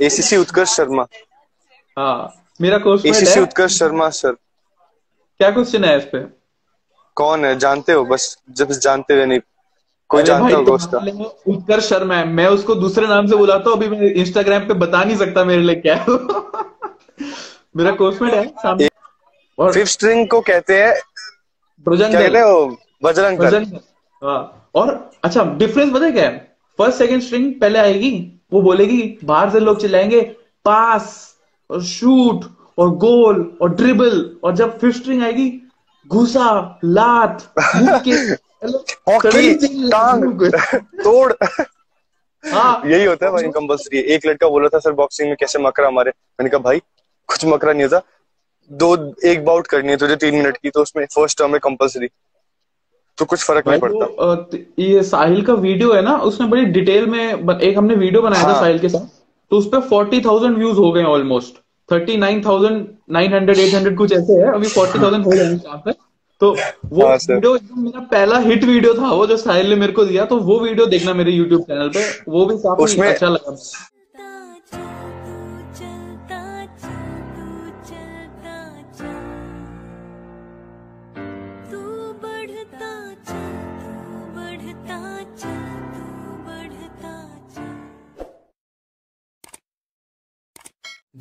ACC Utkarsh Sharma हाँ मेरा question ACC Utkarsh Sharma sir क्या क्वेश्चन है इस पे? कौन है? जानते हो? बस जब जानते हुए नहीं। कोई जानता होगा उसका। उत्कर्ष शर्मा है। मैं उसको दूसरे नाम से बुलाता हूँ अभी मैं इंस्टाग्राम पे बता नहीं सकता मेरे लिए क्या है मेरा क्वेश्चन है सामने। और फिफ्थ स्ट्रिंग को कहते हैं बजरंग दल बजरंग दल बजरंग हाँ। और अच्छा डिफरेंस पता क्या है? फ़र्स्ट सेकंड स्ट्रिंग पहले आएगी। वो बोलेगी बाहर से लोग चिल्लाएँगे पास और शूट और गोल और ड्रिबल और जब फिफ्थ स्ट्रिंग आएगी घुसा लात तोड़। हाँ। यही होता है भाई कंपल्सरी एक लड़का बोला था सर बॉक्सिंग में कैसे मकरा हमारे मैंने कहा भाई कुछ मकरा नहीं होता। दो एक बाउट करनी है तुझे तीन मिनट की तो उसमें फ़र्स्ट टर्म है कंपल्सरी तो कुछ फ़र्क नहीं पड़ता। ये साहिल का वीडियो है ना उसने बड़ी डिटेल में एक हमने वीडियो बनाया था हाँ। साहिल के साथ तो उस पर फोर्टी थाउज़ेंड व्यूज़ हो गए almost thirty nine thousand nine hundred eight hundred कुछ ऐसे है अभी फोर्टी थाउज़ेंड हो गए तो वो हाँ, वीडियो एकदम मेरा पहला हिट वीडियो था वो जो साहिल ने मेरे को दिया तो वो वीडियो देखना मेरे यूट्यूब चैनल पे वो भी काफ़ी अच्छा लगा।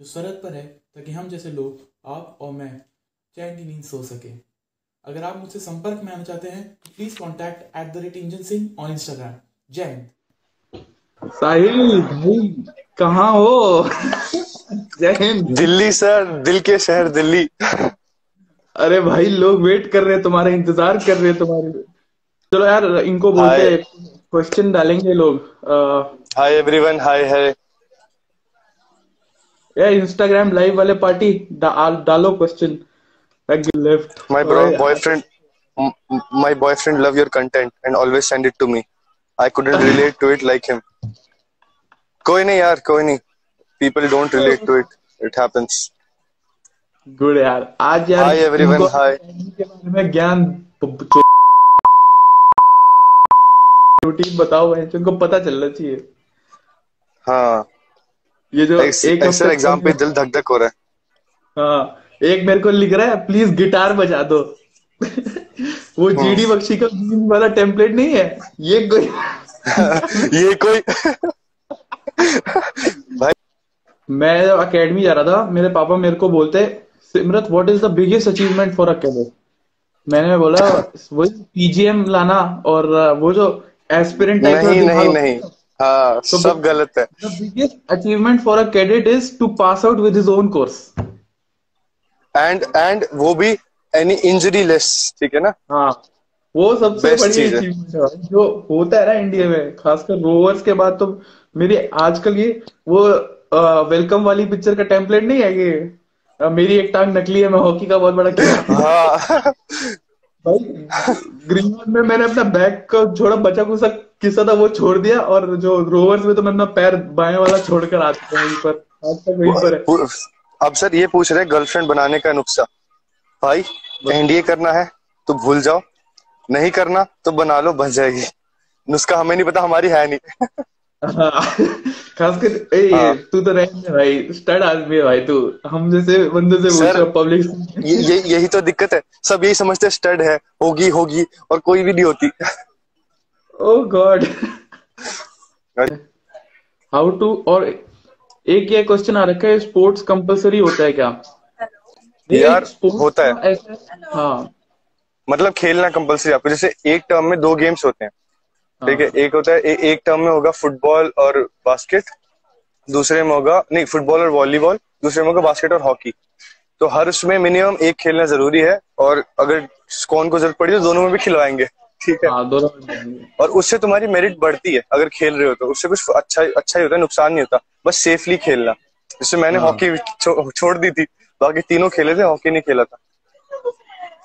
जो सरहद पर है ताकि हम जैसे लोग आप और मैं चैन की नींद सो सके। अगर आप मुझसे संपर्क में आना चाहते हैं तो please contact at the rate engine Singh on Instagram जय हिंद साहिल कहाँ हो? जय हिंद। दिल्ली सर। दिल के शहर दिल्ली। अरे भाई लोग वेट कर रहे हैं तुम्हारे इंतज़ार कर रहे हैं तुम्हारे चलो यार इनको बोलते क्वेश्चन डालेंगे लोग। Hi everyone hi hi Instagram live वाले पार्टी डालो question left my bro boyfriend my boyfriend love your content and always send it to me I couldn't relate to it like him कोई नहीं यार कोई नहीं. People don't relate to it it happens good यार. आज यार हाय everyone हाय मैं ज्ञान रूटीन बताओ भाई तुमको पता चलना चाहिए। हाँ। ये जो एक एग्ज़ाम पे दिल धक धक हो रहा है। हाँ एक मेरे को लिख रहा है प्लीज़ गिटार बजा दो। वो जीडी बख्शी का वाला टेम्पलेट नहीं है? ये कोई ये कोई भाई मैं जब अकेडमी जा रहा था। मेरे पापा मेरे को बोलते Simrat what is the biggest achievement for a cadet मैंने बोला वही पीजीएम लाना और वो जो एस्पिरेंट नहीं नहीं नहीं। हाँ तो सब गलत है। The biggest achievement for a cadet is to pass out with his own course. And and वो भी एनी इंजरी लेस ठीक है ना? हाँ वो सबसे बड़ी चीज़ है। अचीवमेंट जो होता है ना इंडिया में खासकर रोवर्स के बाद तो मेरी आजकल ये वो वेलकम वाली पिक्चर का टेम्पलेट नहीं है ये? मेरी एक टांग नकली है मैं हॉकी का बहुत बड़ा खिलाड़ी हाँ। भाई ग्रीनलैंड में मैंने अपना का छोड़ा, बचा कुछ किस्सा था, वो छोड़ दिया और जो रोवर्स में तो पैर बाएँ वाला छोड़कर आ चुका हूँ वहीं पर। अब सर ये पूछ रहे गर्लफ्रेंड बनाने का नुस्खा। भाई एनडीए करना है तो भूल जाओ। नहीं करना तो बना लो बच जाएगी। नुस्खा हमें नहीं पता, हमारी है नहीं। हाँ, खासकर ए हाँ। तू तो रहने भाई स्टड आदमी है भाई तू। हम जैसे बंदे से सर, पब्लिक ये, ये यही तो दिक्कत है। सब यही समझते स्टड है होगी होगी और कोई भी नहीं होती। ओ गॉड हाउ टू और एक ये क्वेश्चन आ रखा है स्पोर्ट्स कंपलसरी होता है क्या? यार, होता है। हाँ। मतलब खेलना कंपलसरी आपको। जैसे एक टर्म में दो गेम्स होते हैं। ठीक है हाँ। एक होता है ए, एक टर्म में होगा फुटबॉल और बास्केट दूसरे में होगा नहीं फुटबॉल और वॉलीबॉल दूसरे में होगा बास्केट और हॉकी तो हर उसमें मिनिमम एक खेलना ज़रूरी है और अगर कौन को ज़रूरत पड़ी तो दोनों में भी खिलवाएँगे ठीक है? हाँ दोनों और उससे तुम्हारी मेरिट बढ़ती है अगर खेल रहे हो तो। उससे कुछ अच्छा अच्छा ही होता है नुकसान नहीं होता बस सेफली खेलना। जिससे मैंने हाँ। हॉकी छो, छोड़ दी थी बाकी तीनों खेले थे हॉकी नहीं खेला था।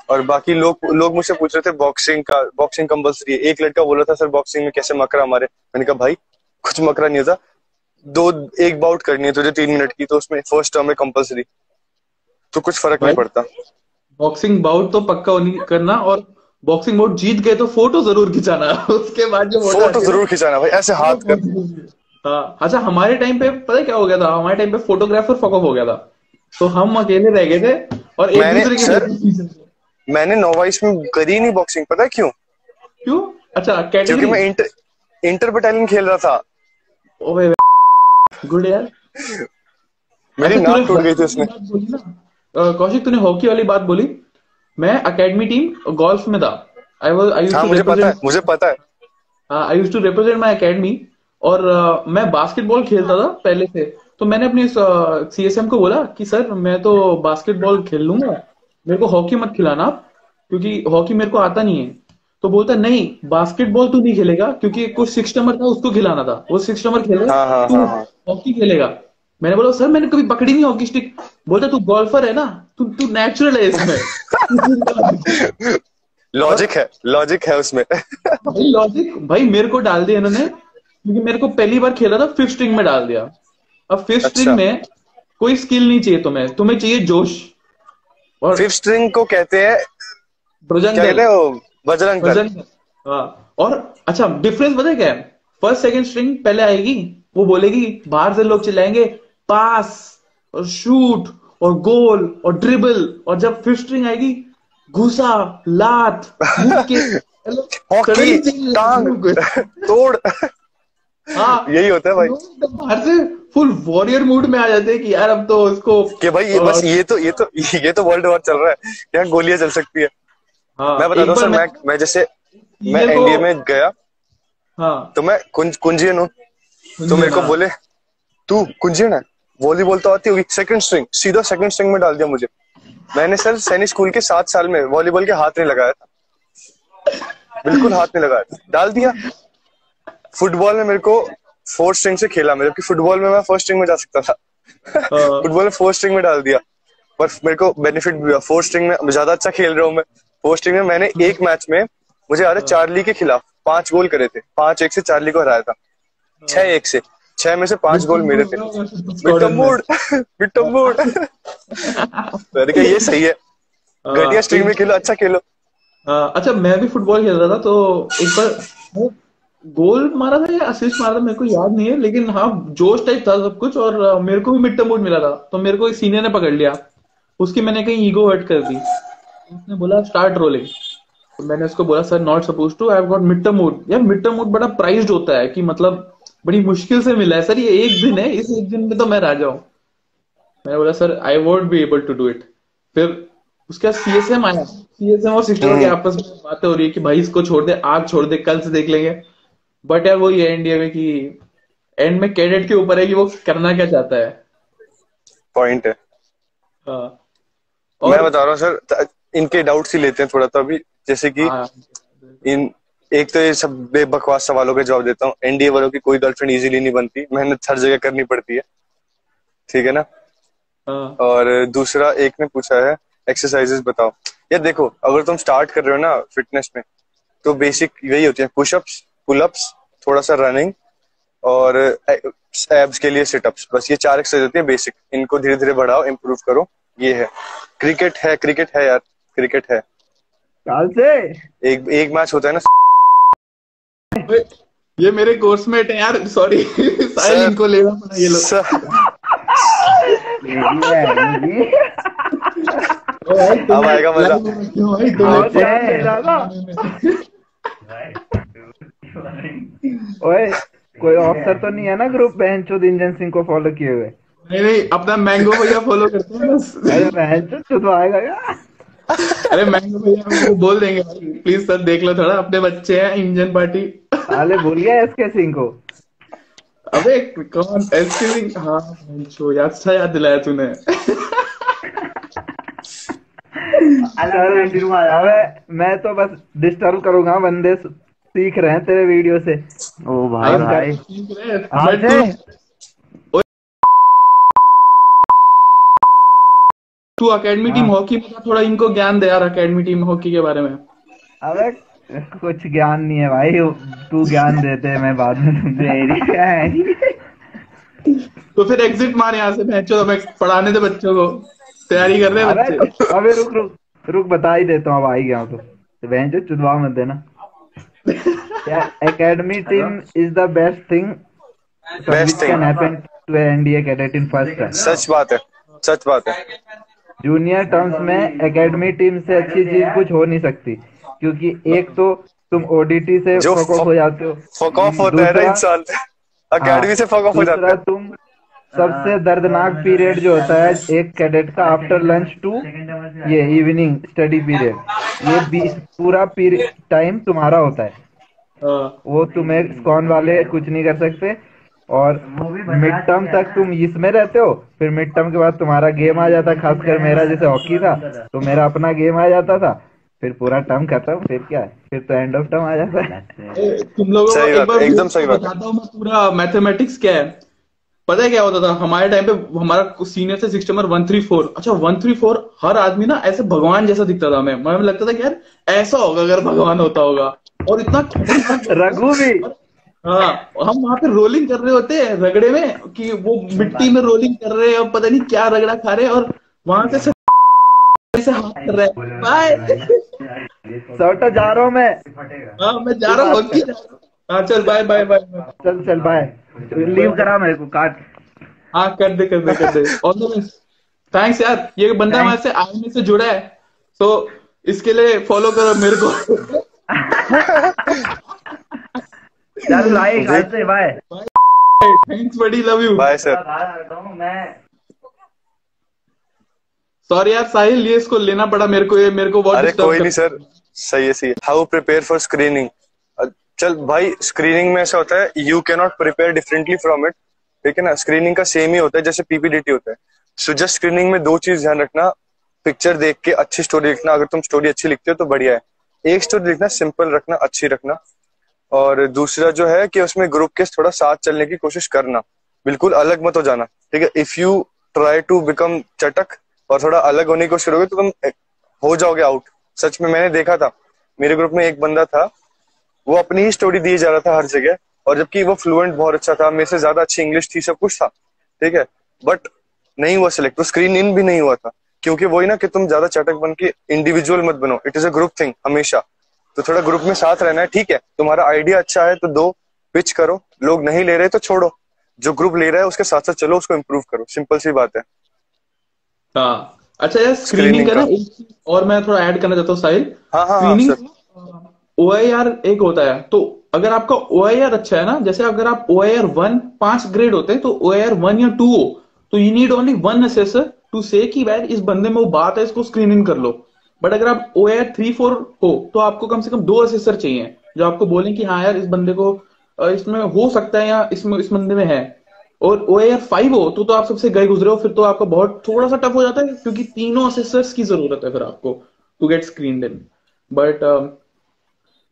और बाकी लोग लोग मुझसे पूछ रहे थे बॉक्सिंग का बॉक्सिंग कंपलसरी है। एक लड़का बोला था सर बॉक्सिंग में कैसे मकरा हमारे मैंने कहा भाई कुछ मकरा नहीं होता। दो एक बाउट करनी है तुझे तीन मिनट की तो उसमें फ़र्स्ट टर्म है कंपलसरी तो कुछ फ़र्क नहीं पड़ता। बॉक्सिंग बाउट तो पक्का होनी करना और बॉक्सिंग बाउट जीत गए तो फ़ोटो ज़रूर खिंचाना। उसके बाद जो फ़ोटो ज़रूर खिंचाना भाई ऐसे हाथ कर। हाँ अच्छा हमारे टाइम पे पता है क्या हो गया था? हमारे टाइम पे फोटोग्राफर फॉक हो गया था। तो हम अकेले रह गए थे और एक दूसरे के मैंने नोवाइस में करी नहीं बॉक्सिंग पता है क्यों? क्यों? अच्छा क्योंकि मैं इंटर इंटर बटालियन खेल रहा था। ओए गुड यार। मेरी अच्छा, नाक टूट गई थी हॉकी उसमें। वाली बात बोली ना? अ, कौशिक तूने हॉकी वाली बात बोली? मैं एकेडमी टीम गोल्फ में था। I was I used to मुझे पता है मुझे पता है। I used to represent my academy और अ, मैं बास्केटबॉल खेलता था पहले से। तो मैंने अपने सीएसएम uh, को बोला कि सर मैं तो बास्केटबॉल खेल लूँगा। मेरे को हॉकी मत खिलाना आप क्योंकि हॉकी मेरे को आता नहीं है। तो बोलता नहीं बास्केटबॉल तू नहीं खेलेगा क्योंकि कुछ सिक्स नंबर था उसको खिलाना था। वो सिक्स नंबर खेलेगा तू हाँ, हाँ। हॉकी खेलेगा। मैंने बोला सर मैंने कभी पकड़ी नहीं हॉकी स्टिक बोलता तू गोल्फर है ना तू तू नेचुरल है इसमें। लॉजिक है लॉजिक है उसमें। भाई लॉजिक भाई मेरे को डाल दिया इन्होंने क्योंकि मेरे को पहली बार खेला था फिफ्थ स्ट्रिंग में डाल दिया। अब फिफ्थ अच्छा। स्ट्रिंग में कोई स्किल नहीं चाहिए तुम्हें। तुम्हें चाहिए जोश। और फिफ्थ स्ट्रिंग को कहते हैं बजरंग कहते दल बजरंग बजरंग हाँ। और अच्छा डिफरेंस पता है क्या है? फ़र्स्ट सेकंड स्ट्रिंग पहले आएगी वो बोलेगी बाहर से लोग चिल्लाएँगे पास और शूट और गोल और ड्रिबल और जब फिफ्थ स्ट्रिंग आएगी घुसा लात हॉकी टांग तोड़। हाँ। यही होता है भाई। बाहर से फुल वॉरियर मूड में आ जाते हैं कि यार अब तो उसको कि भाई ये बस ये तो ये तो ये तो वर्ल्ड वॉर चल रहा है। यहाँ गोलियाँ चल सकती है। हाँ मैं बता दूँ सर मैं मैं जैसे मैं एनडीए में गया हाँ। तो मैं कुंज कुंजियन हूँ। तो मेरे को हाँ। बोले तू कुंजियन है? वॉलीबॉल तो आती होगी। सेकंड स्ट्रिंग सीधा सेकंड स्ट्रिंग में डाल दिया मुझे। मैंने सर सैनिक स्कूल के सात साल में वॉलीबॉल के हाथ नहीं लगाया था। बिल्कुल हाथ नहीं लगाया था। डाल दिया। फुटबॉल में मेरे को फोर्थ स्ट्रिंग से खेला मैं जबकि फुटबॉल में मैं फ़र्स्ट स्ट्रिंग में जा सकता था। हाँ। फुटबॉल में फोर्थ स्ट्रिंग में डाल दिया। पर मेरे को बेनिफिट भी हुआ। फोर्थ स्ट्रिंग में ज़्यादा अच्छा खेल रहा हूँ मैं। फोर्थ स्ट्रिंग में मैंने एक मैच में मुझे याद है। चार्ली के खिलाफ पाँच गोल करे थे। पाँच एक से चार्ली को हराया था। छह एक से। छह में से पाँच गोल मेरे थे। मैंने कहा ये सही है। घटिया स्ट्रिंग में खेलो अच्छा खेलो। हाँ, अच्छा मैं भी फुटबॉल खेल रहा था तो एक बार गोल मारा था या असिस्ट मारा था मेरे को याद नहीं है लेकिन हाँ जोश टाइप था सब कुछ और मेरे को भी मिड टर्म मोड मिला था। तो मेरे को एक सीनियर ने पकड़ लिया। उसकी मैंने कहीं ईगो हर्ट कर दी। उसने बोला स्टार्ट रोलिंग तो मैंने उसको बोला sir not suppose to I have got mid term mode यार मिड टर्म मोड बड़ा प्राइज्ड होता है कि मतलब बड़ी मुश्किल से मिला है। सर ये एक दिन है इस एक दिन में तो मैं राजा हूँ. मैंने बोला sir I won't be able to do it फिर उसके बाद सीएसएम आया। सीएसएम और सिस्टर के आपस में बातें हो रही है कि भाई इसको छोड़ दे आज छोड़ दे कल से देख लेंगे। बट यार वही है इंडिया में कि एंड में कैडेट के ऊपर है कि वो करना क्या चाहता है। पॉइंट है। हाँ। मैं बता रहा हूँ सर इनके डाउट्स ही लेते हैं थोड़ा तो अभी। जैसे कि हाँ। इन एक तो ये सब बेबकवास सवालों के जवाब देता हूँ। एनडीए वालों की कोई गर्लफ्रेंड इजीली नहीं बनती। मेहनत हर जगह करनी पड़ती है। ठीक है ना? हाँ। और दूसरा एक ने पूछा है एक्सरसाइजेस बताओ। यार देखो अगर तुम स्टार्ट कर रहे हो ना फिटनेस में तो बेसिक यही होती है। पुशअप्स पुलअप्स थोड़ा सा रनिंग और एब्स के लिए सिटअप्स बस ये चार एक्सरसाइज होती है बेसिक इनको धीरे धीरे बढ़ाओ इम्प्रूव करो। ये है। क्रिकेट है क्रिकेट है यार। क्रिकेट है। काल से? एक एक मैच होता है ना ये मेरे कोर्समेट है यार। सॉरी साहिल इनको लेना पड़ा ये लोग। अब आएगा मज़ा। ओए कोई ऑफिसर तो नहीं है ना ग्रुप बहन चोद इंजन सिंह को फॉलो किए हुए। नहीं नहीं अपना मैंगो भैया फॉलो करते हैं बस। अरे बहन चोद तो आएगा। क्या अरे मैंगो भैया हमको बोल देंगे प्लीज़ सर देख लो थोड़ा अपने बच्चे हैं इंजन पार्टी साले भूल गया एसके सिंह को। अबे कौन एसके सिंह हाँ जो याद अच्छा याद दिलाया तूने। अरे अबे मैं तो बस डिस्टर्ब करूँगा बंदे सीख रहे हैं तेरे वीडियो से। ओ भाई भाई। है से तू तू अकेडमी टीम हॉकी में थोड़ा इनको ज्ञान दे यार अकेडमी टीम हॉकी के बारे में। अबे कुछ ज्ञान नहीं है भाई तू ज्ञान देते है मैं बाद में तुमसे क्या है। तो फिर एग्जिट मार यहाँ से भैंचो मैं पढ़ाने दे बच्चों को। तैयारी कर रहे हैं बच्चे। अबे रुक रुक रुक बता ही देता हूँ अब आ ही गया तो। तो बहन जो चुदवा मत देना। Academy team is the best thing Best thing. Can happen to NDA cadet in first time सच बात है सच बात है जूनियर टर्म्स में एकेडमी टीम से अच्छी चीज़ कुछ हो नहीं सकती क्योंकि एक तो तुम ओडीटी से फक ऑफ़ हो जाते हो। फक ऑफ़ होता है ना इंसान अकेडमी से फक ऑफ़ हो जाता है। तुम सबसे दर्दनाक पीरियड जो होता है एक कैडेट का आफ्टर लंच टू ये इवनिंग स्टडी पीरियड ये बीस पूरा पीरियड टाइम तुम्हारा होता है। हाँ, वो तुम्हें स्कॉन वाले कुछ नहीं कर सकते। और मिड टर्म तक तुम इसमें रहते हो। फिर मिड टर्म के बाद तुम्हारा गेम आ जाता खासकर मेरा जैसे हॉकी था तो मेरा अपना गेम आ जाता था। फिर पूरा टर्म खत्म फिर क्या है? फिर तो एंड ऑफ़ टर्म आ जाता है। तुम लोगों को है, एकदम सही बात। बताता हूँ मैं पूरा मैथमेटिक्स क्या है? पता है क्या होता था? हमारे टाइम पे हमारा सीनियर से six number one three four अच्छा वन थ्री फोर हर आदमी ना ऐसे भगवान जैसा दिखता था मैं मैं लगता था कि यार ऐसा होगा अगर भगवान होता होगा। और इतना रघु भी। हाँ हम वहाँ पे रोलिंग कर रहे होते हैं रगड़े में कि वो मिट्टी में रोलिंग कर रहे हैं और पता नहीं क्या रगड़ा खा रहे हैं और वहाँ से ऐसे हाथ कर रहे हैं। बाय। सौटा जा रहा हूँ मैं। हाँ मैं जा रहा हूँ जा रहा हूँ। हाँ चल बाय बाय बाय। चल चल बाय। लीव करा मेरे को काट। हाँ कर दे कर दे कर दे। ऑल द बेस्ट थैंक्स यार ये बंदा हमारे से आईएमए से जुड़ा है। तो इसके लिए फॉलो करो मेरे को। चल भाई घर से बाय थैंक्स बड़ी लव यू बाय सर मैं सॉरी यार साहिल ये इसको लेना पड़ा मेरे को ये मेरे को बहुत अरे कोई नहीं सर सही है सही हाउ प्रिपेयर फॉर स्क्रीनिंग चल भाई स्क्रीनिंग में ऐसा होता है you can not prepare differently from it ठीक है ना? स्क्रीनिंग का सेम ही होता है, जैसे पीपीडीटी होता है। सो जस्ट स्क्रीनिंग में दो चीज़ ध्यान रखना पिक्चर देख के अच्छी स्टोरी लिखना, अगर तुम स्टोरी अच्छी लिखते हो तो बढ़िया है। एक स्टोरी लिखना सिंपल रखना, अच्छी रखना। और दूसरा जो है कि उसमें ग्रुप के थोड़ा साथ चलने की कोशिश करना। बिल्कुल अलग मत हो जाना, ठीक है? If you try to become चटक और थोड़ा अलग होने की कोशिश करोगे तो तुम, हो जाओगे आउट सच में मैंने देखा था। मेरे ग्रुप में एक बंदा था वो अपनी ही स्टोरी दिए जा रहा था हर जगह और जबकि वो फ्लुएंट बहुत अच्छा था मेरे से ज़्यादा अच्छी इंग्लिश थी सब कुछ था ठीक है? बट नहीं हुआ सिलेक्ट वो स्क्रीन इन भी नहीं हुआ था क्योंकि वही ना कि तुम ज़्यादा चटक बन के इंडिविजुअल मत बनो it is a group thing हमेशा। तो थोड़ा ग्रुप में साथ रहना है ठीक है? तुम्हारा आइडिया अच्छा है तो दो पिच करो लोग नहीं ले रहे तो छोड़ो। जो ग्रुप ले रहा है उसके साथ साथ चलो उसको इम्प्रूव करो सिंपल सी बात है। हाँ। अच्छा यार स्क्रीनिंग Screening का ना और मैं थोड़ा ऐड करना चाहता हूँ साहिल। हाँ हाँ हाँ स्क्रीनिंग आर एक होता है। तो अगर आपका आर अच्छा है ना, जैसे अगर आप ओ आई आर वन पाँच ग्रेड होते हैं तो ओ आई आर वन या टू हो तो you need only one assessor to say इस बंदे में वो बात है, इसको स्क्रीन इन कर लो। बट अगर आप O I R three four हो तो आपको कम से कम दो असेसर चाहिए, जो आपको बोले कि हाँ यार, इस बंदे को इसमें हो सकता है या इसमें इस बंदे में है। और ओ आई आर फाइव हो तो तो आप सबसे गए गुजरे हो, फिर तो आपका बहुत थोड़ा सा टफ हो जाता है, क्योंकि तीनों असेसर्स की ज़रूरत है फिर आपको to get screen in but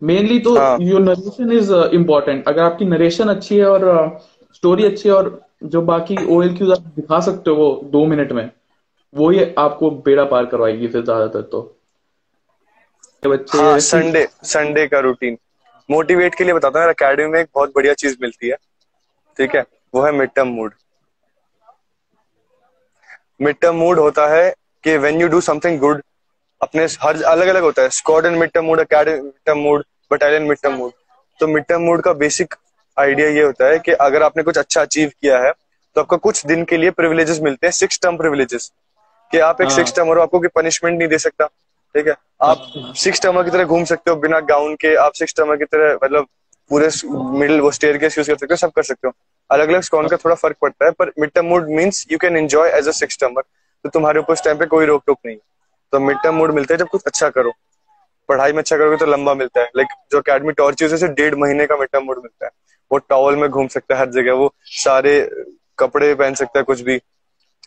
mainly तो। योर नरेशन इज़ इम्पोर्टेंट अगर आपकी नरेशन अच्छी है और स्टोरी अच्छी है और जो बाकी ओ एल क्यूज आप दिखा सकते हो वो दो मिनट में वो ही आपको बेड़ा पार करवाएगी फिर ज़्यादातर तो। बच्चे हाँ संडे संडे का रूटीन मोटिवेट के लिए बताता हूँ अकेडमी में एक बहुत बढ़िया चीज़ मिलती है। ठीक है? वो है mid term mood mid term mood होता है कि when you do something good अपने हर अलग अलग होता है। Squad and mid term mood academy mid term mood battalion mid term mood तो मिड टर्म मूड का बेसिक आइडिया ये होता है कि अगर आपने कुछ अच्छा अचीव किया है तो आपको कुछ दिन के लिए प्रिविलेजेस मिलते हैं सिक्स टर्म प्रिविलेजेस कि आप एक। सिक्स टर्मर हो आपको कोई पनिशमेंट नहीं दे सकता ठीक है? आप सिक्स टर्मर की तरह घूम सकते हो बिना गाउन के आप सिक्स टर्मर की तरह मतलब पूरे मिडिल वो स्टेयर केस यूज़ कर सकते हो सब कर सकते हो। अलग अलग स्कॉन का थोड़ा फ़र्क पड़ता है पर mid term mood means you can enjoy as a six termer तो तुम्हारे ऊपर उस टाइम पे कोई रोक टोक नहीं तो मिड टर्म मूड मिलता है जब कुछ अच्छा करो। पढ़ाई में अच्छा करोगे तो लंबा मिलता है। लाइक जो अकेडमी टॉर्च से डेढ़ महीने का मिड मूड मिलता है। वो टॉवल में घूम सकता है हर जगह। वो सारे कपड़े पहन सकता है, कुछ भी।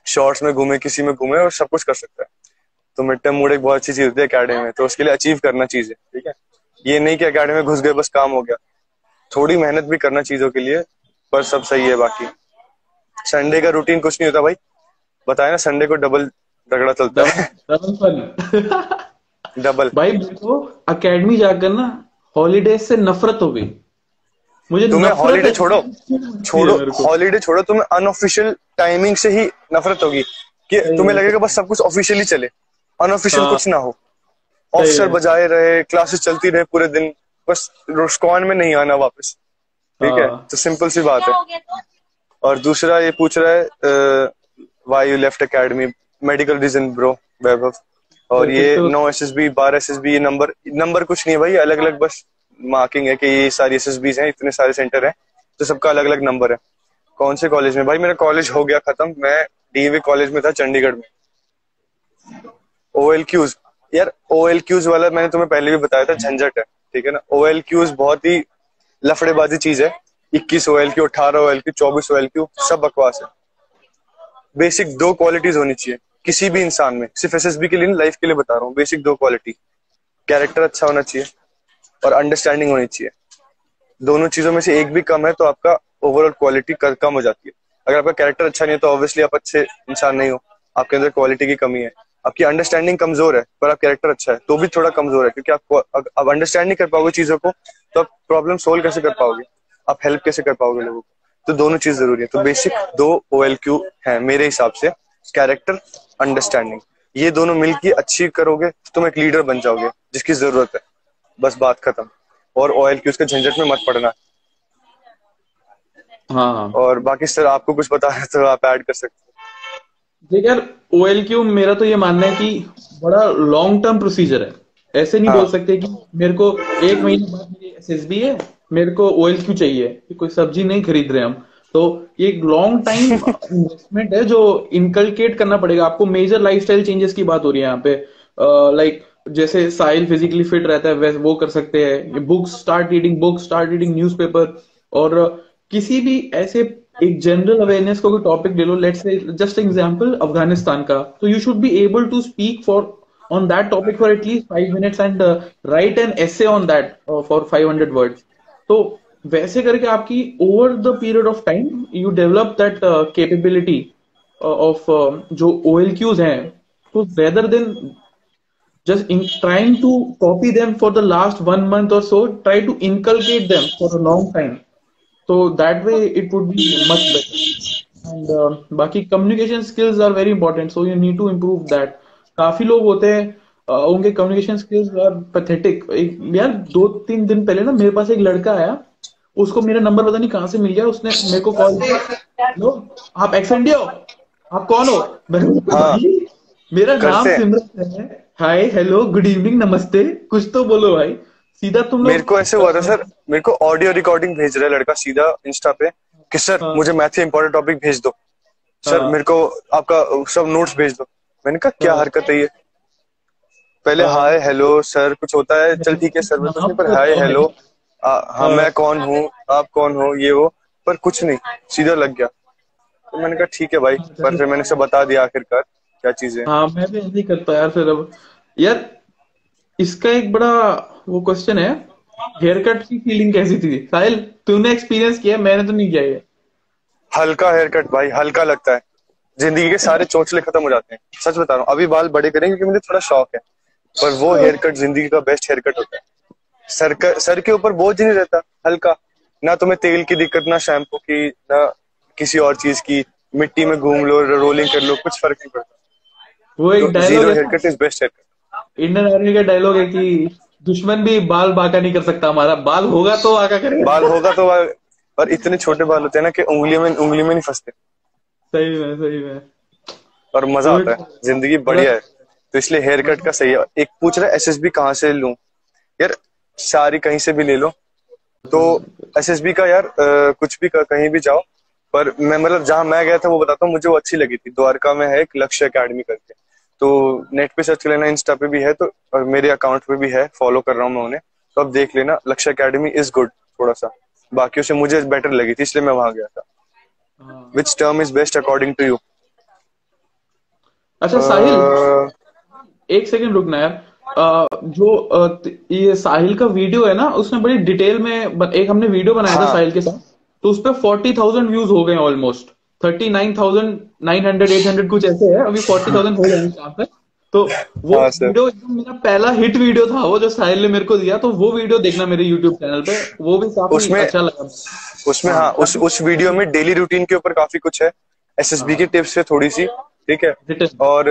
शॉर्ट्स में घूमे, किसी में घूमे और सब कुछ कर सकता है। तो मिड टर्म मूड एक बहुत अच्छी चीज़ होती है अकेडमी में। तो उसके लिए अचीव करना चीज़ है ठीक है? ये नहीं कि अकेडमी में घुस गए, बस काम हो गया। थोड़ी मेहनत भी करना चीज़ों के लिए, पर सब सही है बाकी। संडे का रूटीन कुछ नहीं होता भाई। बताया ना संडे को डबल रगड़ा चलता है। डबल भाई को अकेडमी जाकर ना हॉलीडे से नफरत हो गई। मुझे तुम्हें नफरत हॉलीडे छोड़ो। छोड़ो। हॉलीडे छोड़ो तुम्हें अनऑफिशियल टाइमिंग से ही नफरत होगी कि तुम्हें लगेगा बस सब कुछ ऑफिशियली चले। अनऑफिशियल हाँ। कुछ ना हो। ऑफिसर। बजाए रहे क्लासेस चलती रहे पूरे दिन। बस रुस्कॉन में नहीं आना वापस। ठीक है? हाँ। तो सिंपल सी बात है। और दूसरा ये पूछ रहा है why you left academy medical reason bro Vaibhav. और तो ये तो- नौ एस एस बी बारह एस एस बी ये नंबर नंबर कुछ नहीं है भाई अलग अलग बस मार्किंग है कि ये सारी एस एस बीज है इतने सारे सेंटर है तो सबका अलग अलग नंबर है। कौन से कॉलेज में? भाई मेरा कॉलेज हो गया खत्म मैं डीवी कॉलेज में था चंडीगढ़ में। ओ एल क्यूज यार ओ एल क्यूज वाला मैंने तुम्हें पहले भी बताया था झंझट है ठीक है ना? ओ एल क्यूज बहुत ही लफड़ेबाजी चीज़ है। इक्कीस ओ एल क्यू अठारह ओ एल क्यू चौबीस ओ एल क्यू सब बकवास है। बेसिक दो क्वालिटीज होनी चाहिए। किसी भी इंसान में, सिर्फ़ एस एस बी के लिए लाइफ के लिए बता रहा हूँ बेसिक दो क्वालिटी कैरेक्टर अच्छा होना चाहिए और अंडरस्टैंडिंग होनी चाहिए। दोनों चीज़ों में से एक भी कम है तो आपका ओवरऑल क्वालिटी कम हो जाती है। अगर आपका कैरेक्टर अच्छा नहीं है तो ऑब्वियसली आप अच्छे इंसान नहीं हो, आपके अंदर क्वालिटी की कमी है। आपकी अंडरस्टैंडिंग कमज़ोर है, पर आप कैरेक्टर अच्छा है तो भी थोड़ा कमज़ोर है, क्योंकि आप आप अंडरस्टैंड नहीं कर पाओगे चीज़ों को तो आप प्रॉब्लम सोल्व कैसे कर पाओगे? आप हेल्प कैसे कर पाओगे लोगों को? तो दोनों चीज़ ज़रूरी है। तो बेसिक दो ओ एल क्यू है मेरे हिसाब से। कैरेक्टर अंडरस्टैंडिंग ये दोनों मिलके अच्छी करोगे तो तुम एक लीडर बन जाओगे जिसकी ज़रूरत है। बस बात खत्म। और क्यू के झंझट में मत पड़ना। हाँ। और बाकी सर आपको कुछ पता है तो आप ऐड कर सकते हो। देख यार ओ मेरा तो ये मानना है कि बड़ा लॉन्ग टर्म प्रोसीजर है। ऐसे नहीं हाँ। बोल सकते कि मेरे को एक महीने बाद मेरी एसएसबी है मेरे को ओ चाहिए? कि कोई सब्ज़ी नहीं खरीद रहे हम। तो ये एक लॉन्ग टाइम इन्वेस्टमेंट है जो इनकलकेट करना पड़ेगा। आपको मेजर लाइफस्टाइल चेंजेस की बात हो रही है यहाँ पे। लाइक जैसे साहिल फिजिकली फिट रहता है वैसे वो कर सकते हैं। Books start reading books start reading newspaper और किसी भी ऐसे एक जनरल अवेयरनेस का कोई टॉपिक ले लो let's say just example Afghanistan का। तो you should be able to speak for on that topic for at least five minutes and uh, write an essay on that uh, for 500 words तो वैसे करके आपकी over the period of time you develop that capability of जो O L Qs हैं तो rather than just in trying to copy them for the last one month और so try to inculcate them for a long time तो that way it would be much better and बाकी communication skills are very important so you need to improve that काफ़ी लोग होते हैं उनके communication skills are pathetic यार दो तीन दिन पहले ना मेरे पास एक लड़का आया उसको मेरा नंबर पता नहीं कहाँ से मिल गया उसने मेरे को कॉल किया हेलो आप एक्स इंडिया हो? आप कौन हो? मैंने हाँ। मेरा नाम सिमरन है। हाय हेलो गुड इवनिंग नमस्ते। कुछ तो बोलो भाई। सीधा तुम लोग मेरे को ऐसे हुआ था सर मेरे को ऑडियो रिकॉर्डिंग भेज रहा है लड़का सीधा इंस्टा पे कि सर हाँ। मुझे मैथ का इंपॉर्टेंट टॉपिक भेज दो। सर हाँ। मेरे को आपका सब नोट्स भेज दो। मैंने कहा क्या। हरकत है ये? पहले। हाय हेलो सर कुछ होता है? चल ठीक है सर पर हाय हेलो हाँ मैं कौन हूँ? आप कौन हो? ये वो पर कुछ नहीं सीधा लग गया। तो मैंने कहा ठीक है भाई। पर फिर मैंने सब बता दिया आखिरकार क्या चीज़ें हैं। हाँ मैं भी ऐसे करता यार फिर अब यार इसका एक बड़ा वो क्वेश्चन है हेयर कट की फीलिंग कैसी थी? साहिल तूने एक्सपीरियंस किया मैंने तो नहीं किया ये। हल्का हेयर कट भाई हल्का लगता है। ज़िंदगी के सारे चोचले खत्म हो जाते हैं। सच बता रहा हूँ अभी बाल बड़े करेंगे क्योंकि मुझे थोड़ा शौक है। पर वो हेयर कट ज़िंदगी का बेस्ट हेयर कट होता है। सर का सर के ऊपर बोझ नहीं रहता हल्का। ना तुम्हें तेल की दिक्कत ना शैम्पू की ना किसी और चीज़ की। मिट्टी में घूम लो रोलिंग कर लो कुछ फ़र्क नहीं पड़ता। वो एक तो डायलॉग ज़ीरो है is best here Indian army का डायलॉग है कि दुश्मन भी बाल बांका नहीं कर सकता हमारा। बाल होगा तो आका करेगा। बाल होगा तो और इतने छोटे बाल होते हैं ना कि उंगली में उंगली में नहीं फंसते। सही में सही में। और मज़ा आता है। ज़िंदगी बढ़िया है। तो इसलिए हेयर कट का सही है। एक पूछ रहा है एसएसबी कहाँ से लूँ? यार सारी कहीं से भी ले लो। तो एसएसबी का यार अ, कुछ भी कहीं भी जाओ। पर मैं मतलब जहाँ मैं गया था वो बताता हूँ मुझे वो अच्छी लगी थी। द्वारका में है एक लक्ष्य अकेडमी करके। तो नेट पे सर्च कर लेना इंस्टा पे भी है तो और मेरे अकाउंट पे भी है फॉलो कर रहा हूँ मैं उन्हें। तो अब देख लेना लक्ष्य अकेडमी इज़ गुड थोड़ा सा बाकी से मुझे बेटर लगी थी इसलिए मैं वहाँ गया था। Which term is best according to you अच्छा साहिल एक सेकंड रुकना यार। जो ये साहिल का वीडियो है ना उसने बड़ी डिटेल में एक हमने वीडियो बनाया हाँ। था। साहिल के साथ तो उस पर फोर्टी थाउज़ेंड व्यूज़ हो गए almost thirty nine thousand nine hundred eight hundred कुछ ऐसे है अभी फोर्टी थाउज़ेंड हो जाएँगे तो वो हाँ, वीडियो एकदम मेरा पहला हिट वीडियो था वो जो साहिल ने मेरे को दिया तो वो वीडियो देखना मेरे यूट्यूब चैनल पे वो भी काफ़ी अच्छा लगा उसमें हाँ उस उस वीडियो में डेली रूटीन के ऊपर काफ़ी कुछ है एसएसबी की टिप्स है थोड़ी सी ठीक है? और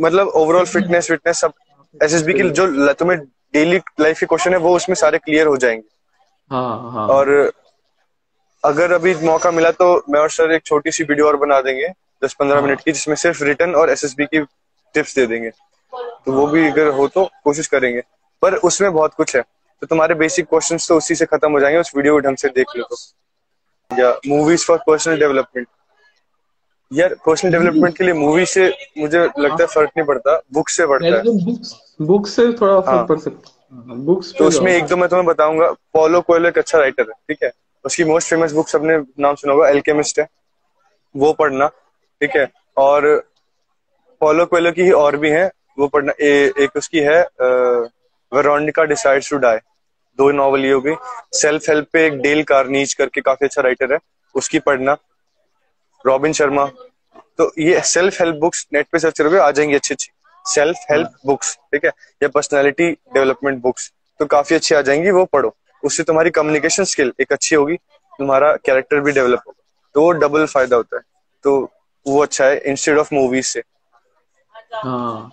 मतलब ओवरऑल फिटनेस फिटनेस सब एसएसबी की जो तुम्हें डेली लाइफ के क्वेश्चन है वो उसमें सारे क्लियर हो जाएँगे। हाँ हाँ। और अगर अभी मौका मिला तो मैं और सर एक छोटी सी वीडियो और बना देंगे दस पंद्रह हाँ. मिनट की जिसमें सिर्फ़ रिटर्न और एसएसबी की टिप्स दे देंगे। तो वो भी अगर हो तो कोशिश करेंगे। पर उसमें बहुत कुछ है। तो तुम्हारे बेसिक क्वेश्चंस तो उसी से खत्म हो जाएँगे उस वीडियो को ढंग से देख लो तो। या मूवीज़ फॉर पर्सनल डेवलपमेंट यार पर्सनल डेवलपमेंट के लिए मूवी से मुझे लगता है फ़र्क नहीं पड़ता बुक से पड़ता है। बुक्स बुक्स से थोड़ा हाँ। फ़र्क पड़ सकता है। बुक्स तो उसमें एक दो मैं तुम्हें बताऊँगा पॉलो कोयलो एक अच्छा राइटर है ठीक है? उसकी मोस्ट फ़ेमस बुक सबने नाम सुना होगा एल्केमिस्ट है। वो पढ़ना ठीक है? और पॉलो कोयलो की ही और भी हैं वो पढ़ना ए, एक उसकी है वेरोनिका डिसाइड्स टू डाई दो नॉवल ये हो गई। सेल्फ हेल्प पे एक डेल कार्नीज करके काफ़ी अच्छा राइटर है उसकी पढ़ना। रॉबिन शर्मा। तो ये सेल्फ हेल्प बुक्स नेट पे सर्च करोगे आ जाएँगी अच्छी अच्छी। सेल्फ हेल्प बुक्स ठीक है? या पर्सनालिटी डेवलपमेंट बुक्स तो काफ़ी अच्छी आ जाएँगी वो पढ़ो। उससे तुम्हारी कम्युनिकेशन स्किल एक अच्छी होगी तुम्हारा कैरेक्टर भी डेवलप होगा। तो वो डबल फ़ायदा होता है। तो वो अच्छा है इंस्टेड ऑफ़ मूवीज़ से। हाँ।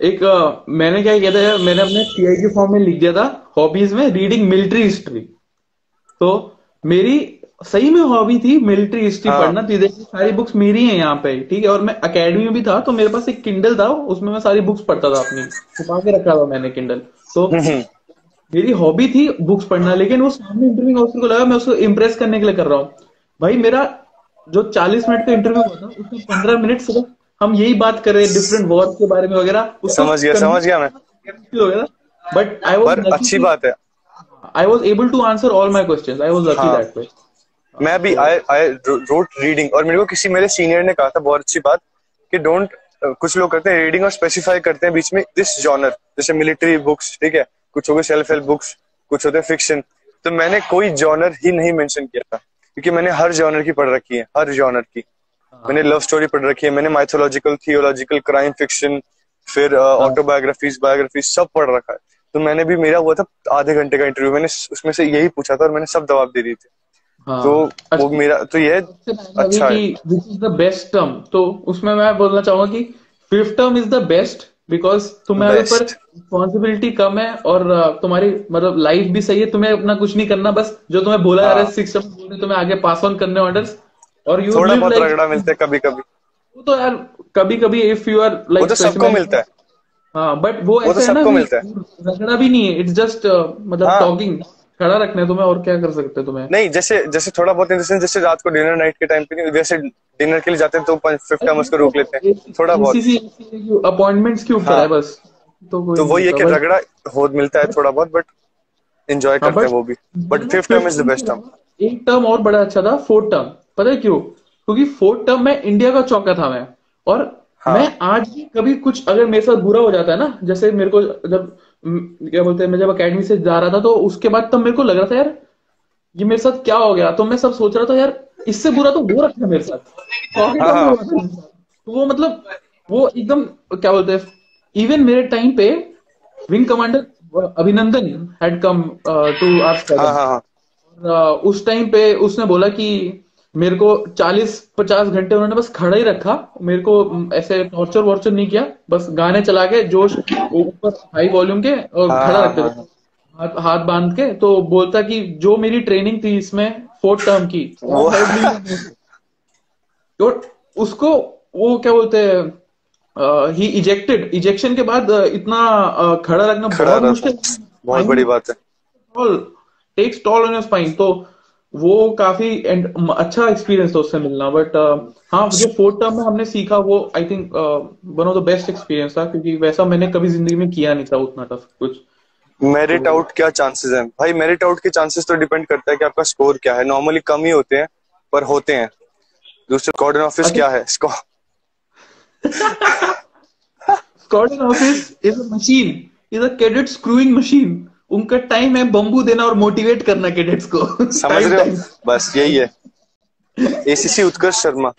एक अ, मैंने क्या किया था मैंने अपने पीआईटी फॉर्म में लिख दिया था हॉबीज में रीडिंग मिलिट्री हिस्ट्री तो मेरी सही में हॉबी थी मिलिट्री हिस्ट्री हाँ। पढ़ना तो सारी बुक्स मेरी हैं यहाँ पे ठीक है? और मैं एकेडमी में भी था तो मेरे पास एक किंडल था उसमें मैं सारी बुक्स पढ़ता था अपनी छुपा के रखा था मैंने किंडल तो हम्म, मेरी हॉबी थी बुक्स पढ़ना लेकिन वो सामने इंटरव्यू ऑफिसर को लगा मैं उसको इम्प्रेस करने के लिए कर रहा हूँ। भाई मेरा जो 40 मिनट का इंटरव्यू हुआ था उसमें 15 मिनट सिर्फ़ हम यही बात कर रहे हैं डिफरेंट वॉर्स के बारे में वगैरह समझ गया समझ गया मैं। बट आई वाज अच्छी बात है। I was able to answer all my questions I was lucky. That मैं भी आई आई रोट रीडिंग और मेरे को किसी मेरे सीनियर ने कहा था बहुत अच्छी बात कि डोंट कुछ लोग करते हैं रीडिंग और स्पेसिफाई करते हैं बीच में दिस जॉनर जैसे मिलिट्री बुक्स ठीक है कुछ हो गए सेल्फ हेल्प बुक्स कुछ होते हैं फिक्शन तो मैंने कोई जॉनर ही नहीं मेंशन किया था क्योंकि मैंने हर जॉनर की पढ़ रखी है हर जॉनर की। मैंने लव स्टोरी पढ़ रखी है मैंने माइथोलॉजिकल थियोलॉजिकल क्राइम फिक्शन फिर ऑटोबायोग्राफीज बायोग्राफीज सब पढ़ रखा है। तो मैंने भी मेरा हुआ था आधे घंटे का इंटरव्यू मैंने उसमें से यही पूछा था और मैंने सब जवाब दे दिए थे। हाँ। तो वो मेरा तो ये अच्छा अच्छा। है कि इज़ द बेस्ट टर्म तो उसमें मैं बोलना चाहूँगा कि fifth term is the best because तुम्हारे ऊपर रिस्पॉन्सिबिलिटी कम है और तुम्हारी मतलब लाइफ भी सही है। तुम्हें अपना कुछ नहीं करना बस जो तुम्हें बोला जा रहा है हाँ। सिक्स हैं, तुम्हें आगे पास ऑन करने ऑर्डर्स और यू थोड़ा बहुत रगड़ा मिलता है कभी कभी वो तो यार कभी कभी इफ़ यू आर लाइक तो सबको मिलता है। हाँ बट वो वो तो ऐसा है ना सबको रगड़ा भी नहीं है। इट्स जस्ट मतलब हाँ। टॉकिंग खड़ा रखना है तुम्हें और क्या कर सकते हैं तुम्हें? नहीं जैसे जैसे थोड़ा बहुत जैसे रात को डिनर नाइट के टाइम पे नहीं वैसे डिनर के लिए जाते हैं तो फिफ्थ टाइम उसको रोक लेते हैं। थोड़ा बहुत। अपॉइंटमेंट्स के ऊपर हाँ। है। बस। तो तो वो ये कि रगड़ा हो मिलता है थोड़ा बहुत बट एंजॉय हाँ, करते हैं वो भी। But fifth term is the best term एक टर्म और बड़ा अच्छा था फोर्थ टर्म पता है क्यों? क्योंकि फोर्थ टर्म में इंडिया का चौका था मैं। और हाँ। मैं आज भी कभी कुछ अगर मेरे साथ बुरा हो जाता है ना जैसे मेरे को जब क्या बोलते हैं मैं जब अकेडमी से जा रहा था तो उसके बाद तब मेरे को लग रहा था यार ये मेरे साथ क्या हो गया? तो मैं सब सोच रहा था यार इससे बुरा तो वो रखा मेरे साथ। हाँ, हाँ। तो वो मतलब वो एकदम क्या बोलते हैं इवन मेरे टाइम पे wing commander Abhinandan had come to our और, उस टाइम पे उसने बोला कि मेरे को 40-50 घंटे उन्होंने बस खड़ा ही रखा। मेरे को ऐसे टॉर्चर वॉर्चर नहीं किया। बस गाने चला के जोश ऊपर हाई वॉल्यूम के और हाँ, खड़ा हाँ, रखते हाँ, थे हाथ हाथ बाँध के। तो बोलता कि जो मेरी ट्रेनिंग थी इसमें फोर्थ टर्म की तो उसको वो क्या बोलते हैं ही इजेक्टेड इजेक्शन के बाद इतना खड़ा रखना खड़ा बहुत मुश्किल बहुत बड़ी बात है। Takes toll on your spine तो वो काफ़ी म- अच्छा एक्सपीरियंस था उससे मिलना बट हाँ जो फोर्थ टर्म में हमने सीखा वो I think one of the best experience था क्योंकि वैसा मैंने कभी ज़िंदगी में किया नहीं था उतना टफ कुछ। मेरिट आउट क्या चांसेस हैं? भाई मेरिट आउट के चांसेस तो डिपेंड करता है कि आपका स्कोर क्या है। नॉर्मली कम ही होते हैं पर होते हैं। दूसरे कॉर्डन ऑफ़िस। क्या है? स्को- Scotland office is a machine is a cadet screwing machine उनका टाइम है बम्बू देना और मोटिवेट करना कैडेट्स को। समझ रहे हो? बस यही है। एसीसी उत्कर्ष शर्मा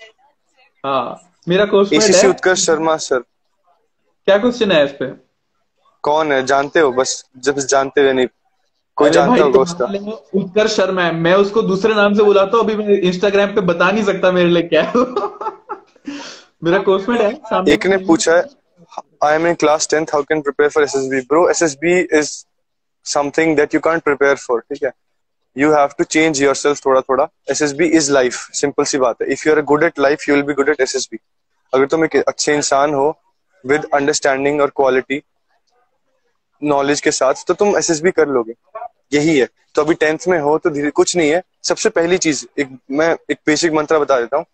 हाँ मेरा question ACC Utkarsh Sharma sir क्या क्वेश्चन है इस पे? कौन है? जानते हो? बस जब जानते हुए नहीं। कोई जानता होगा उसका। उत्कर्ष शर्मा है। मैं उसको दूसरे नाम से बुलाता हूँ अभी मैं इंस्टाग्राम पे बता नहीं सकता मेरे लिए क्या है। मेरा क्वेश्चन है एक ने पूछा है I am in class tenth how can prepare for SSB bro SSB is something that you can't prepare for ठीक है? You have to change yourself थोड़ा थोड़ा एसएसबी इज़ लाइफ सिंपल सी बात है. If you are good at life you will be good at S S B अगर तुम एक अच्छे इंसान हो विद अंडरस्टैंडिंग और क्वालिटी नॉलेज के साथ तो तुम एस एस बी कर लोगे. यही है. तो अभी टेंथ में हो तो धीरे, कुछ नहीं है. सबसे पहली चीज़, एक, मैं एक बेसिक मंत्र बता देता हूँ.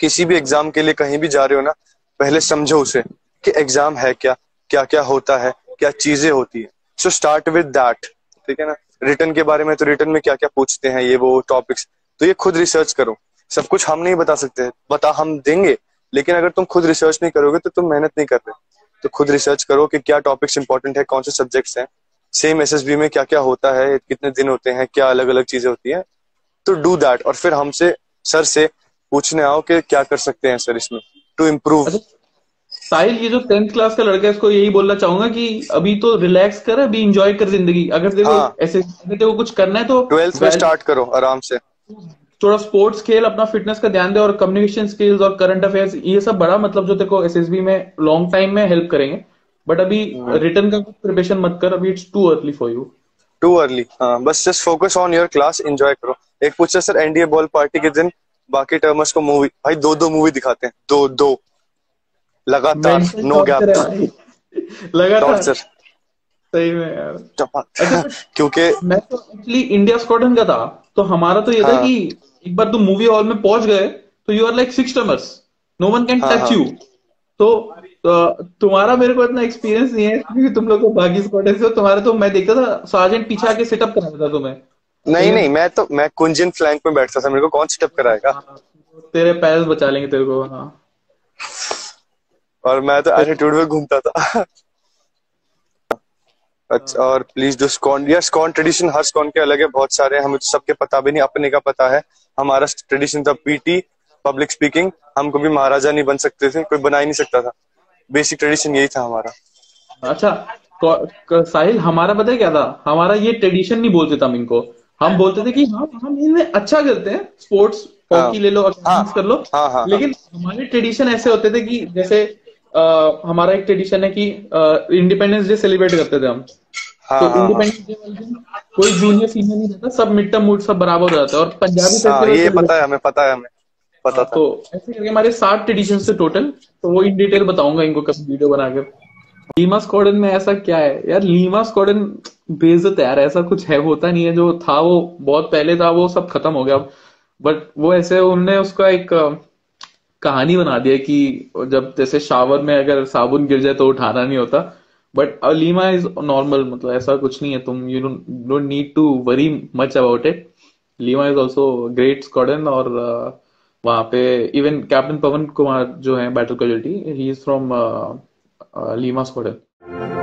किसी भी एग्ज़ाम के लिए कहीं भी जा रहे हो ना, पहले समझो उसे कि एग्ज़ाम है क्या क्या क्या होता है, क्या चीज़ें होती है. सो स्टार्ट विद दैट ठीक है ना? रिटर्न के बारे में तो रिटर्न में क्या क्या पूछते हैं, ये वो टॉपिक्स तो ये खुद रिसर्च करो। सब कुछ हम नहीं बता सकते, बता हम देंगे, लेकिन अगर तुम खुद रिसर्च नहीं करोगे तो तुम मेहनत नहीं कर रहे। तो खुद रिसर्च करो कि क्या टॉपिक्स इंपॉर्टेंट है, कौन से सब्जेक्ट्स हैं। सेम एस में क्या क्या होता है, कितने दिन होते हैं, क्या अलग अलग चीज़ें होती हैं। तो डू दैट और फिर हमसे सर से पूछने आओ कि क्या कर सकते हैं सर इसमें टू इम्प्रूव साहिल ये जो टेंथ क्लास का लड़का है इसको यही बोलना चाहूँगा कि अभी तो रिलैक्स कर अभी इंजॉय कर ज़िंदगी। अगर देखो हाँ। ऐसे देखो कुछ करना है तो ट्वेल्थ में स्टार्ट करो आराम से। थोड़ा स्पोर्ट्स खेल अपना फिटनेस का ध्यान दे और कम्युनिकेशन स्किल्स और करंट अफेयर्स ये सब बड़ा मतलब जो को एसएसबी में लॉन्ग टाइम में हेल्प करेंगे। बट अभी रिटर्न का प्रिपरेशन मत कर अभी it's too early for you too early हाँ बस just focus on your class enjoy करो। एक पूछा सर एनडीए बॉल पार्टी के दिन बाकी टर्मर्स को मूवी भाई दो दो मूवी दिखाते हैं। दो दो लगातार नो गैप। लगातार। सही में यार। क्योंकि मैं तो एक्चुअली इंडिया स्क्वाडन का था तो हमारा तो ये था हाँ। कि एक बार तुम मूवी हॉल में पहुँच गए तो you are like six timers no one can हाँ, टच हाँ। यू तो तुम्हारा मेरे को इतना एक्सपीरियंस नहीं है क्योंकि तुम लोग तो बाकी स्क्वाडन से हो। तुम्हारा तो मैं देखता था सार्जेंट पीछे आके सेटअप कराता था तुम्हें। नहीं नहीं मैं तो मैं कुंजन फ्लैंक में बैठता था मेरे को कौन सेटअप कराएगा? तेरे पैर बचा लेंगे तेरे को हाँ। और मैं तो एटीट्यूड में घूमता था। अच्छा और प्लीज़ डू स्कॉन यार स्कॉन ट्रेडिशन हर स्कॉन के अलग है बहुत सारे हैं। हमें तो सबके पता भी नहीं अपने का पता है। हमारा ट्रेडिशन था पीटी पब्लिक स्पीकिंग हम कभी महाराजा नहीं बन सकते थे कोई बना ही नहीं सकता था। बेसिक ट्रेडिशन यही था हमारा। अच्छा साहिल हमारा पता है क्या था? हमारा ये ट्रेडिशन नहीं बोलते थे हम इनको। हम बोलते थे कि हाँ हम इनमें अच्छा करते हैं। स्पोर्ट्स हाँ। हॉकी ले लो अकेडमिक्स कर लो। हाँ, हाँ, लेकिन हमारे ट्रेडिशन ऐसे होते थे कि जैसे अ, हमारा एक ट्रेडिशन है कि इंडिपेंडेंस डे सेलिब्रेट करते थे हम। हाँ तो हाँ हाँ। इंडिपेंडेंस डे वाले दिन कोई जूनियर सीनियर नहीं रहता सब मिड टर्म मूड सब बराबर हो जाता है और पंजाबी हाँ ये पता है हमें पता है हमें पता था। तो ऐसे करके हमारे सात ट्रेडिशन थे टोटल तो वो इन डिटेल बताऊँगा इनको कभी वीडियो बनाकर। लीमा स्क्वाडन में ऐसा क्या है? यार लीमा स्क्वाडन बेइज्जत है यार ऐसा कुछ है होता नहीं है जो था वो बहुत पहले था वो सब खत्म हो गया। बट वो ऐसे उनने उसका एक कहानी बना दिया कि जब जैसे शावर में अगर साबुन गिर जाए तो उठाना नहीं होता। बट अलीमा इज़ नॉर्मल मतलब ऐसा कुछ नहीं है। तुम you don't need to worry much about it Lima is also great squadron और uh, वहाँ पे इवन कैप्टन पवन कुमार जो है बैटल कैजुअलिटी ही इज़ फ्रॉम लीमा स्क्वाडन